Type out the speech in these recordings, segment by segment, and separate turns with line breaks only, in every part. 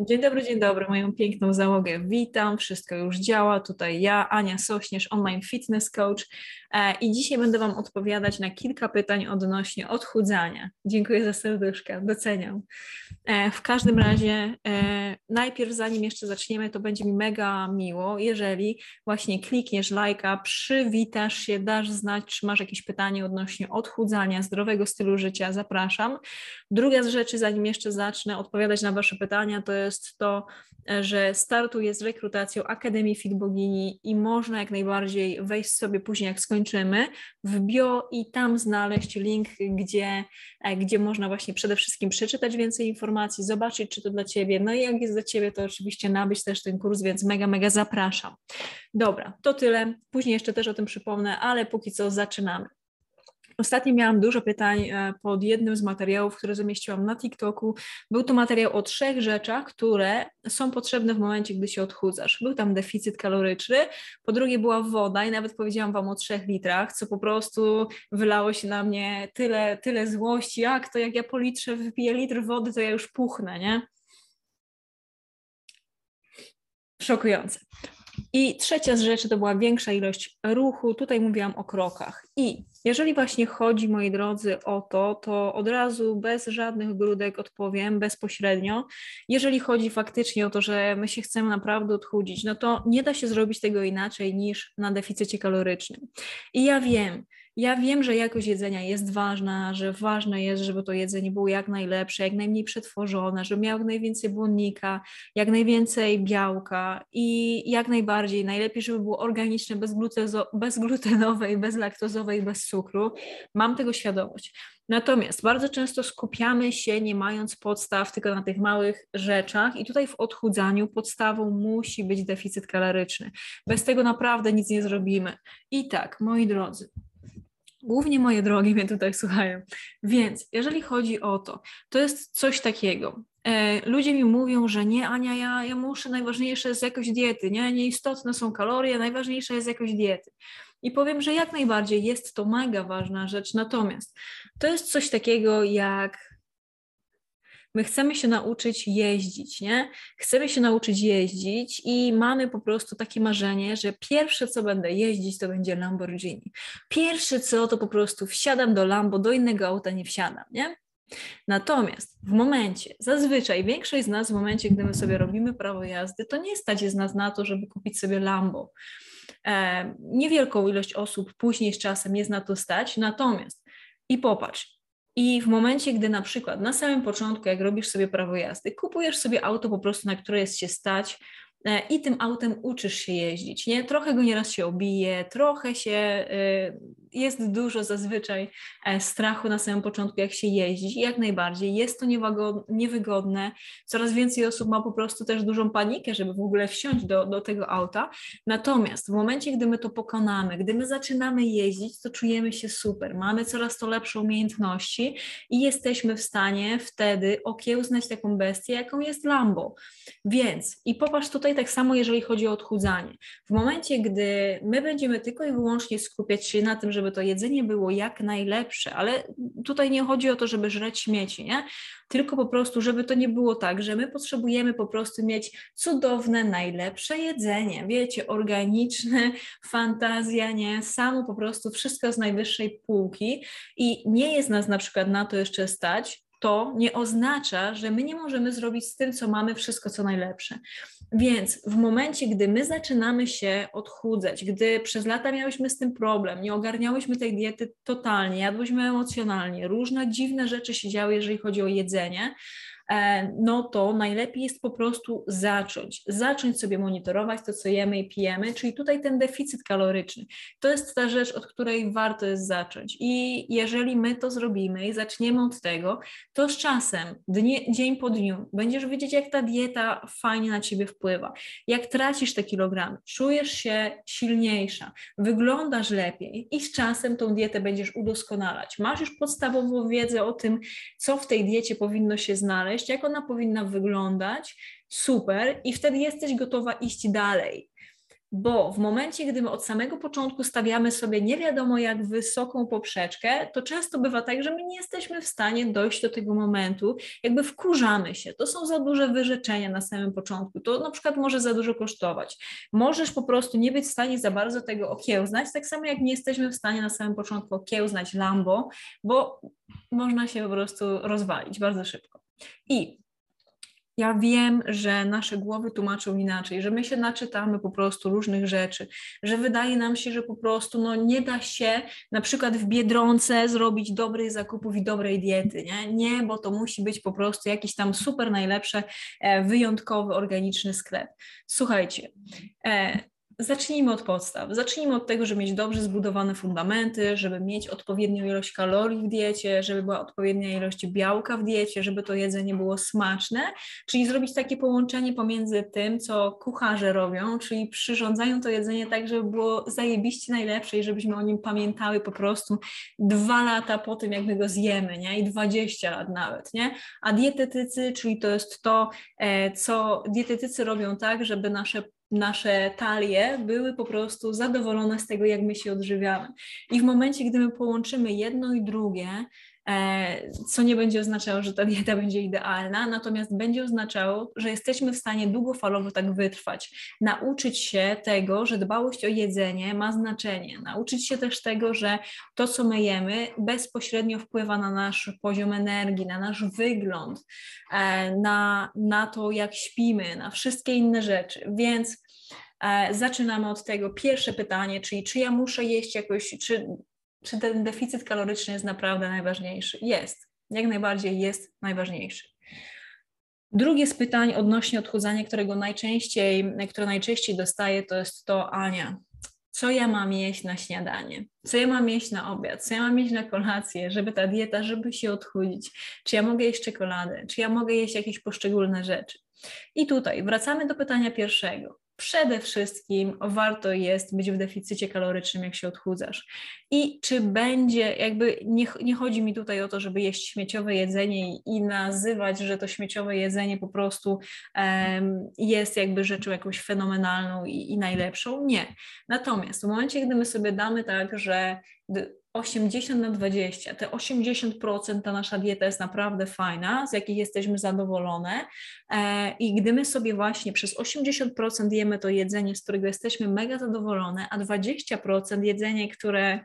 Dzień dobry, dzień dobry, moją piękną załogę. Witam, wszystko już działa, tutaj ja, Ania Sośnierz, online fitness coach i dzisiaj będę Wam odpowiadać na kilka pytań odnośnie odchudzania. Dziękuję za serduszka, doceniam. E, w każdym razie, e, najpierw zanim jeszcze zaczniemy, to będzie mi mega miło, jeżeli właśnie klikniesz lajka, przywitasz się, dasz znać, czy masz jakieś pytanie odnośnie odchudzania, zdrowego stylu życia, zapraszam. Druga z rzeczy, zanim jeszcze zacznę odpowiadać na Wasze pytania, to jest to, że startuję z rekrutacją Akademii Fit Bogini i można jak najbardziej wejść sobie później, jak skończymy, w bio i tam znaleźć link, gdzie, gdzie można właśnie przede wszystkim przeczytać więcej informacji, zobaczyć, czy to dla Ciebie. No i jak jest dla Ciebie, to oczywiście nabyć też ten kurs, więc mega, mega zapraszam. Dobra, to tyle. Później jeszcze też o tym przypomnę, ale póki co zaczynamy. Ostatnio miałam dużo pytań e, pod jednym z materiałów, które zamieściłam na TikToku. Był to materiał o trzech rzeczach, które są potrzebne w momencie, gdy się odchudzasz. Był tam deficyt kaloryczny, po drugie była woda i nawet powiedziałam Wam o trzech litrach, co po prostu wylało się na mnie tyle, tyle złości, jak to jak ja po litrze wypiję litr wody, to ja już puchnę, nie? Szokujące. I trzecia z rzeczy to była większa ilość ruchu. Tutaj mówiłam o krokach. I jeżeli właśnie chodzi, moi drodzy, o to, to od razu bez żadnych grudek odpowiem bezpośrednio. Jeżeli chodzi faktycznie o to, że my się chcemy naprawdę odchudzić, no to nie da się zrobić tego inaczej niż na deficycie kalorycznym. I ja wiem, ja wiem, że jakość jedzenia jest ważna, że ważne jest, żeby to jedzenie było jak najlepsze, jak najmniej przetworzone, żeby miało jak najwięcej błonnika, jak najwięcej białka i jak najbardziej, najlepiej, żeby było organiczne, bezglutenowe i bezlaktozowe i bez cukru. Mam tego świadomość. Natomiast bardzo często skupiamy się, nie mając podstaw, tylko na tych małych rzeczach, i tutaj w odchudzaniu podstawą musi być deficyt kaloryczny. Bez tego naprawdę nic nie zrobimy. I tak, moi drodzy, Głównie moje drogi mnie tutaj słuchają. Więc jeżeli chodzi o to, to jest coś takiego. E, ludzie mi mówią, że nie, Ania, ja, ja muszę, najważniejsze jest jakość diety, nie, nieistotne są kalorie, najważniejsza jest jakość diety. I powiem, że jak najbardziej jest to mega ważna rzecz, natomiast to jest coś takiego jak My chcemy się nauczyć jeździć, nie? Chcemy się nauczyć jeździć i mamy po prostu takie marzenie, że pierwsze co będę jeździć to będzie Lamborghini. Pierwsze co to po prostu wsiadam do Lambo, do innego auta nie wsiadam, nie? Natomiast w momencie, zazwyczaj większość z nas w momencie, gdy my sobie robimy prawo jazdy, to nie stać jest nas na to, żeby kupić sobie Lambo. E, niewielką ilość osób później z czasem jest na to stać, natomiast i popatrz, i w momencie, gdy na przykład na samym początku, jak robisz sobie prawo jazdy, kupujesz sobie auto po prostu, na które jest się stać, E, i tym autem uczysz się jeździć. Nie? Trochę go nieraz się obije, trochę się, e, jest dużo zazwyczaj e, strachu na samym początku, jak się jeździ. Jak najbardziej jest to niewygodne. Coraz więcej osób ma po prostu też dużą panikę, żeby w ogóle wsiąść do, do tego auta. Natomiast w momencie, gdy my to pokonamy, gdy my zaczynamy jeździć, to czujemy się super. Mamy coraz to lepsze umiejętności i jesteśmy w stanie wtedy okiełznać taką bestię, jaką jest Lambo. Więc i popatrz tutaj tak samo, jeżeli chodzi o odchudzanie. W momencie, gdy my będziemy tylko i wyłącznie skupiać się na tym, żeby to jedzenie było jak najlepsze, ale tutaj nie chodzi o to, żeby żreć śmieci, nie? Tylko po prostu, żeby to nie było tak, że my potrzebujemy po prostu mieć cudowne, najlepsze jedzenie, wiecie, organiczne, fantazja, nie? Samo po prostu wszystko z najwyższej półki i nie jest nas na przykład na to jeszcze stać, to nie oznacza, że my nie możemy zrobić z tym, co mamy, wszystko co najlepsze. Więc w momencie, gdy my zaczynamy się odchudzać, gdy przez lata miałyśmy z tym problem, nie ogarniałyśmy tej diety totalnie, jadłyśmy emocjonalnie, różne dziwne rzeczy się działy, jeżeli chodzi o jedzenie, no to najlepiej jest po prostu zacząć. Zacząć sobie monitorować to, co jemy i pijemy, czyli tutaj ten deficyt kaloryczny. To jest ta rzecz, od której warto jest zacząć. I jeżeli my to zrobimy i zaczniemy od tego, to z czasem, dnie, dzień po dniu, będziesz wiedzieć, jak ta dieta fajnie na ciebie wpływa, jak tracisz te kilogramy, czujesz się silniejsza, wyglądasz lepiej i z czasem tą dietę będziesz udoskonalać. Masz już podstawową wiedzę o tym, co w tej diecie powinno się znaleźć znaleźć, jak ona powinna wyglądać, super, i wtedy jesteś gotowa iść dalej. Bo w momencie, gdy my od samego początku stawiamy sobie nie wiadomo jak wysoką poprzeczkę, to często bywa tak, że my nie jesteśmy w stanie dojść do tego momentu, jakby wkurzamy się. To są za duże wyrzeczenia na samym początku. To na przykład może za dużo kosztować. Możesz po prostu nie być w stanie za bardzo tego okiełznać, tak samo jak nie jesteśmy w stanie na samym początku okiełznać Lambo, bo można się po prostu rozwalić bardzo szybko. I ja wiem, że nasze głowy tłumaczą inaczej, że my się naczytamy po prostu różnych rzeczy, że wydaje nam się, że po prostu no, nie da się na przykład w Biedronce zrobić dobrych zakupów i dobrej diety, nie? Nie, bo to musi być po prostu jakiś tam super najlepszy, e, wyjątkowy, organiczny sklep. Słuchajcie, e, Zacznijmy od podstaw. Zacznijmy od tego, żeby mieć dobrze zbudowane fundamenty, żeby mieć odpowiednią ilość kalorii w diecie, żeby była odpowiednia ilość białka w diecie, żeby to jedzenie było smaczne, czyli zrobić takie połączenie pomiędzy tym, co kucharze robią, czyli przyrządzają to jedzenie tak, żeby było zajebiście najlepsze i żebyśmy o nim pamiętały po prostu dwa lata po tym, jak my go zjemy, nie? I dwadzieścia lat nawet, nie? A dietetycy, czyli to jest to, e, co dietetycy robią tak, żeby nasze nasze talie były po prostu zadowolone z tego, jak my się odżywiamy. I w momencie, gdy my połączymy jedno i drugie, co nie będzie oznaczało, że ta dieta będzie idealna, natomiast będzie oznaczało, że jesteśmy w stanie długofalowo tak wytrwać. Nauczyć się tego, że dbałość o jedzenie ma znaczenie. Nauczyć się też tego, że to, co my jemy, bezpośrednio wpływa na nasz poziom energii, na nasz wygląd, e, na, na to, jak śpimy, na wszystkie inne rzeczy. Więc E, zaczynamy od tego pierwsze pytanie, czyli czy ja muszę jeść jakoś, czy, czy ten deficyt kaloryczny jest naprawdę najważniejszy? Jest, jak najbardziej jest najważniejszy. Drugie z pytań odnośnie odchudzania, którego najczęściej, które najczęściej dostaję, to jest to, Ania, co ja mam jeść na śniadanie, co ja mam jeść na obiad, co ja mam jeść na kolację, żeby ta dieta, żeby się odchudzić, czy ja mogę jeść czekoladę, czy ja mogę jeść jakieś poszczególne rzeczy. I tutaj wracamy do pytania pierwszego przede wszystkim warto jest być w deficycie kalorycznym, jak się odchudzasz. I czy będzie, jakby nie, nie chodzi mi tutaj o to, żeby jeść śmieciowe jedzenie i, i nazywać, że to śmieciowe jedzenie po prostu um, jest jakby rzeczą jakąś fenomenalną i, i najlepszą. Nie. Natomiast w momencie, gdy my sobie damy tak, że 80 na 20. Te 80% ta nasza dieta jest naprawdę fajna, z jakich jesteśmy zadowolone. E, I gdy my sobie właśnie przez 80% jemy to jedzenie, z którego jesteśmy mega zadowolone, a 20% jedzenie, które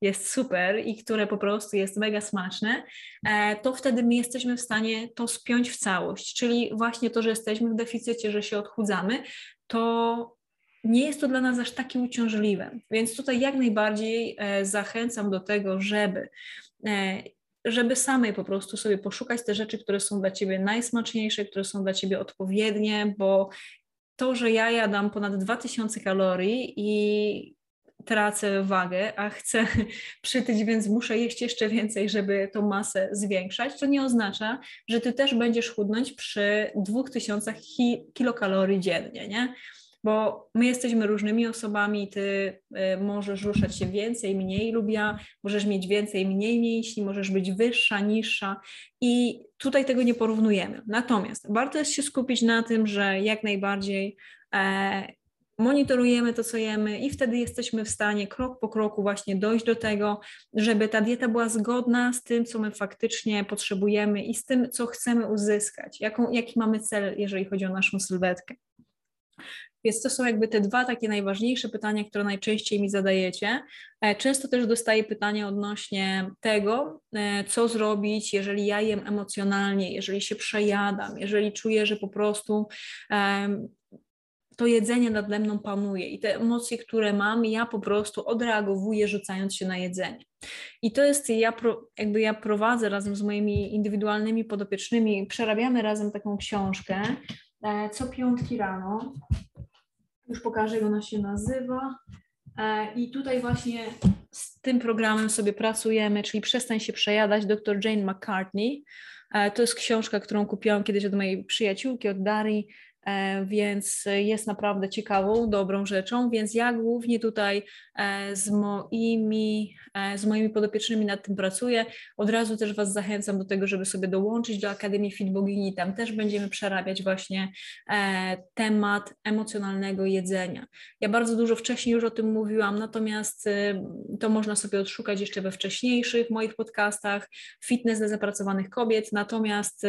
jest super i które po prostu jest mega smaczne, e, to wtedy my jesteśmy w stanie to spiąć w całość. Czyli właśnie to, że jesteśmy w deficycie, że się odchudzamy, to nie jest to dla nas aż takie uciążliwe. Więc tutaj jak najbardziej e, zachęcam do tego, żeby e, żeby samej po prostu sobie poszukać te rzeczy, które są dla ciebie najsmaczniejsze, które są dla ciebie odpowiednie, bo to, że ja jadam ponad 2000 kalorii i tracę wagę, a chcę przytyć, więc muszę jeść jeszcze więcej, żeby tą masę zwiększać, to nie oznacza, że ty też będziesz chudnąć przy 2000 kilokalorii dziennie, nie? Bo my jesteśmy różnymi osobami, ty y, możesz ruszać się więcej, mniej lub ja, możesz mieć więcej, mniej mięśni, możesz być wyższa, niższa i tutaj tego nie porównujemy. Natomiast warto jest się skupić na tym, że jak najbardziej e, monitorujemy to, co jemy i wtedy jesteśmy w stanie krok po kroku właśnie dojść do tego, żeby ta dieta była zgodna z tym, co my faktycznie potrzebujemy i z tym, co chcemy uzyskać, jaką, jaki mamy cel, jeżeli chodzi o naszą sylwetkę. Więc to są jakby te dwa takie najważniejsze pytania, które najczęściej mi zadajecie. E, często też dostaję pytania odnośnie tego, e, co zrobić, jeżeli ja jem emocjonalnie, jeżeli się przejadam, jeżeli czuję, że po prostu to jedzenie nade mną panuje i te emocje, które mam, ja po prostu odreagowuję, rzucając się na jedzenie. I to jest, ja pro, jakby ja prowadzę razem z moimi indywidualnymi podopiecznymi, przerabiamy razem taką książkę co piątki rano. Już pokażę, jak ona się nazywa. E, I tutaj właśnie z tym programem sobie pracujemy, czyli Przestań się przejadać, dr Jane McCartney. E, to jest książka, którą kupiłam kiedyś od mojej przyjaciółki, od Darii, E, więc jest naprawdę ciekawą, dobrą rzeczą, więc ja głównie tutaj e, z moimi, e, z moimi podopiecznymi nad tym pracuję. Od razu też Was zachęcam do tego, żeby sobie dołączyć do Akademii Fit Bogini, tam też będziemy przerabiać właśnie temat emocjonalnego jedzenia. Ja bardzo dużo wcześniej już o tym mówiłam, natomiast to można sobie odszukać jeszcze we wcześniejszych moich podcastach, fitness dla zapracowanych kobiet, natomiast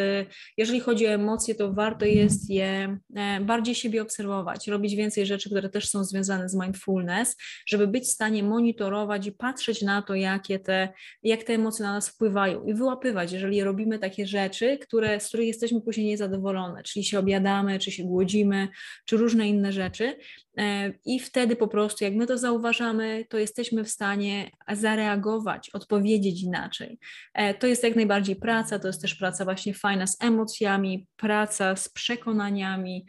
jeżeli chodzi o emocje, to warto jest je E, bardziej siebie obserwować, robić więcej rzeczy, które też są związane z mindfulness, żeby być w stanie monitorować i patrzeć na to, jakie te, jak te emocje na nas wpływają i wyłapywać, jeżeli robimy takie rzeczy, które, z których jesteśmy później niezadowolone, czyli się obiadamy, czy się głodzimy, czy różne inne rzeczy, E, I wtedy po prostu, jak my to zauważamy, to jesteśmy w stanie zareagować, odpowiedzieć inaczej. E, to jest jak najbardziej praca, to jest też praca właśnie fajna z emocjami, praca z przekonaniami,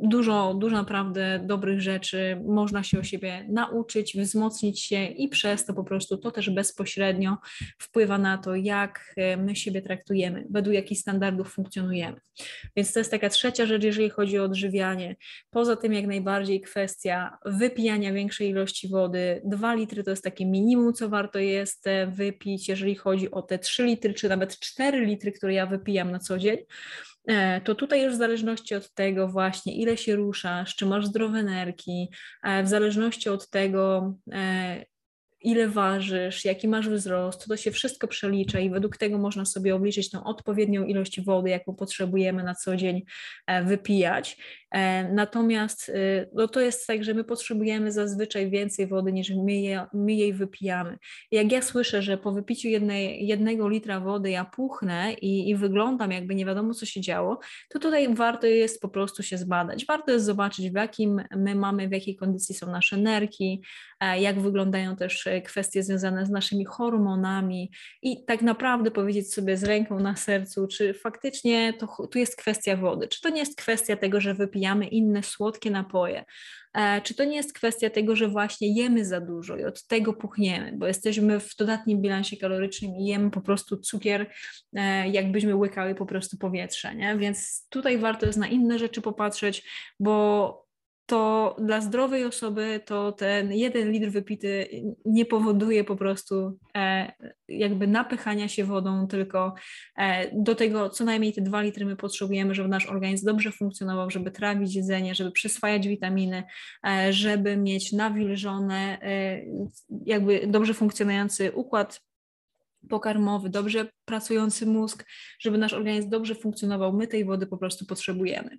Dużo, dużo naprawdę dobrych rzeczy można się o siebie nauczyć, wzmocnić się i przez to po prostu to też bezpośrednio wpływa na to, jak e, my siebie traktujemy, według jakich standardów funkcjonujemy. Więc to jest taka trzecia rzecz, jeżeli chodzi o odżywianie. Poza tym jak najbardziej kwestia wypijania większej ilości wody. Dwa litry to jest takie minimum, co warto jest e, wypić, jeżeli chodzi o te trzy litry, czy nawet cztery litry, które ja wypijam na co dzień. E, to tutaj już w zależności od tego właśnie, ile się ruszasz, czy masz zdrowe nerki, e, w zależności od tego, e, ile ważysz, jaki masz wzrost, to się wszystko przelicza i według tego można sobie obliczyć tą odpowiednią ilość wody, jaką potrzebujemy na co dzień wypijać. E, natomiast y, no to jest tak, że my potrzebujemy zazwyczaj więcej wody niż my, je, my jej wypijamy. Jak ja słyszę, że po wypiciu jednej, jednego litra wody ja puchnę i, i wyglądam jakby nie wiadomo co się działo, to tutaj warto jest po prostu się zbadać. Warto jest zobaczyć w jakim my mamy, w jakiej kondycji są nasze nerki, e, jak wyglądają też e, kwestie związane z naszymi hormonami i tak naprawdę powiedzieć sobie z ręką na sercu, czy faktycznie to tu jest kwestia wody, czy to nie jest kwestia tego, że wypijamy pijamy inne słodkie napoje. E, czy to nie jest kwestia tego, że właśnie jemy za dużo i od tego puchniemy, bo jesteśmy w dodatnim bilansie kalorycznym i jemy po prostu cukier, e, jakbyśmy łykały po prostu powietrze, nie? Więc tutaj warto jest na inne rzeczy popatrzeć, bo to dla zdrowej osoby to ten jeden litr wypity nie powoduje po prostu e, jakby napychania się wodą, tylko e, do tego co najmniej te dwa litry my potrzebujemy, żeby nasz organizm dobrze funkcjonował, żeby trawić jedzenie, żeby przyswajać witaminy, e, żeby mieć nawilżone, e, jakby dobrze funkcjonujący układ pokarmowy, dobrze pracujący mózg, żeby nasz organizm dobrze funkcjonował, my tej wody po prostu potrzebujemy.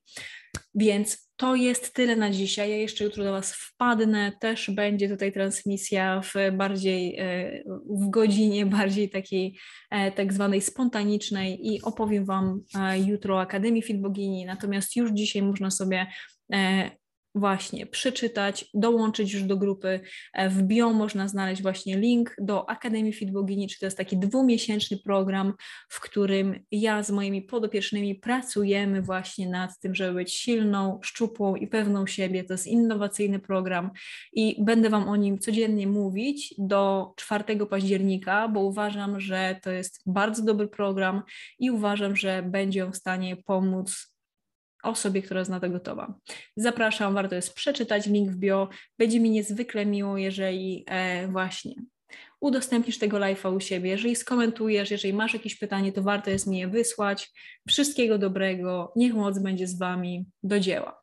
Więc to jest tyle na dzisiaj. Ja jeszcze jutro do Was wpadnę. Też będzie tutaj transmisja w bardziej e, w godzinie bardziej takiej e, tak zwanej spontanicznej i opowiem Wam e, jutro o Akademii Fit Bogini. Natomiast już dzisiaj można sobie właśnie przeczytać, dołączyć już do grupy. E, w bio można znaleźć właśnie link do Akademii Fit Bogini, czy to jest taki dwumiesięczny program, w którym ja z moimi podopiecznymi pracujemy właśnie nad tym, żeby być silną, szczupłą i pewną siebie. To jest innowacyjny program i będę Wam o nim codziennie mówić do 4 października, bo uważam, że to jest bardzo dobry program i uważam, że będzie on w stanie pomóc osobie, która jest na to gotowa. Zapraszam, warto jest przeczytać link w bio. Będzie mi niezwykle miło, jeżeli e, właśnie udostępnisz tego live'a u siebie, jeżeli skomentujesz, jeżeli masz jakieś pytanie, to warto jest mi je wysłać. Wszystkiego dobrego, niech moc będzie z Wami, do dzieła.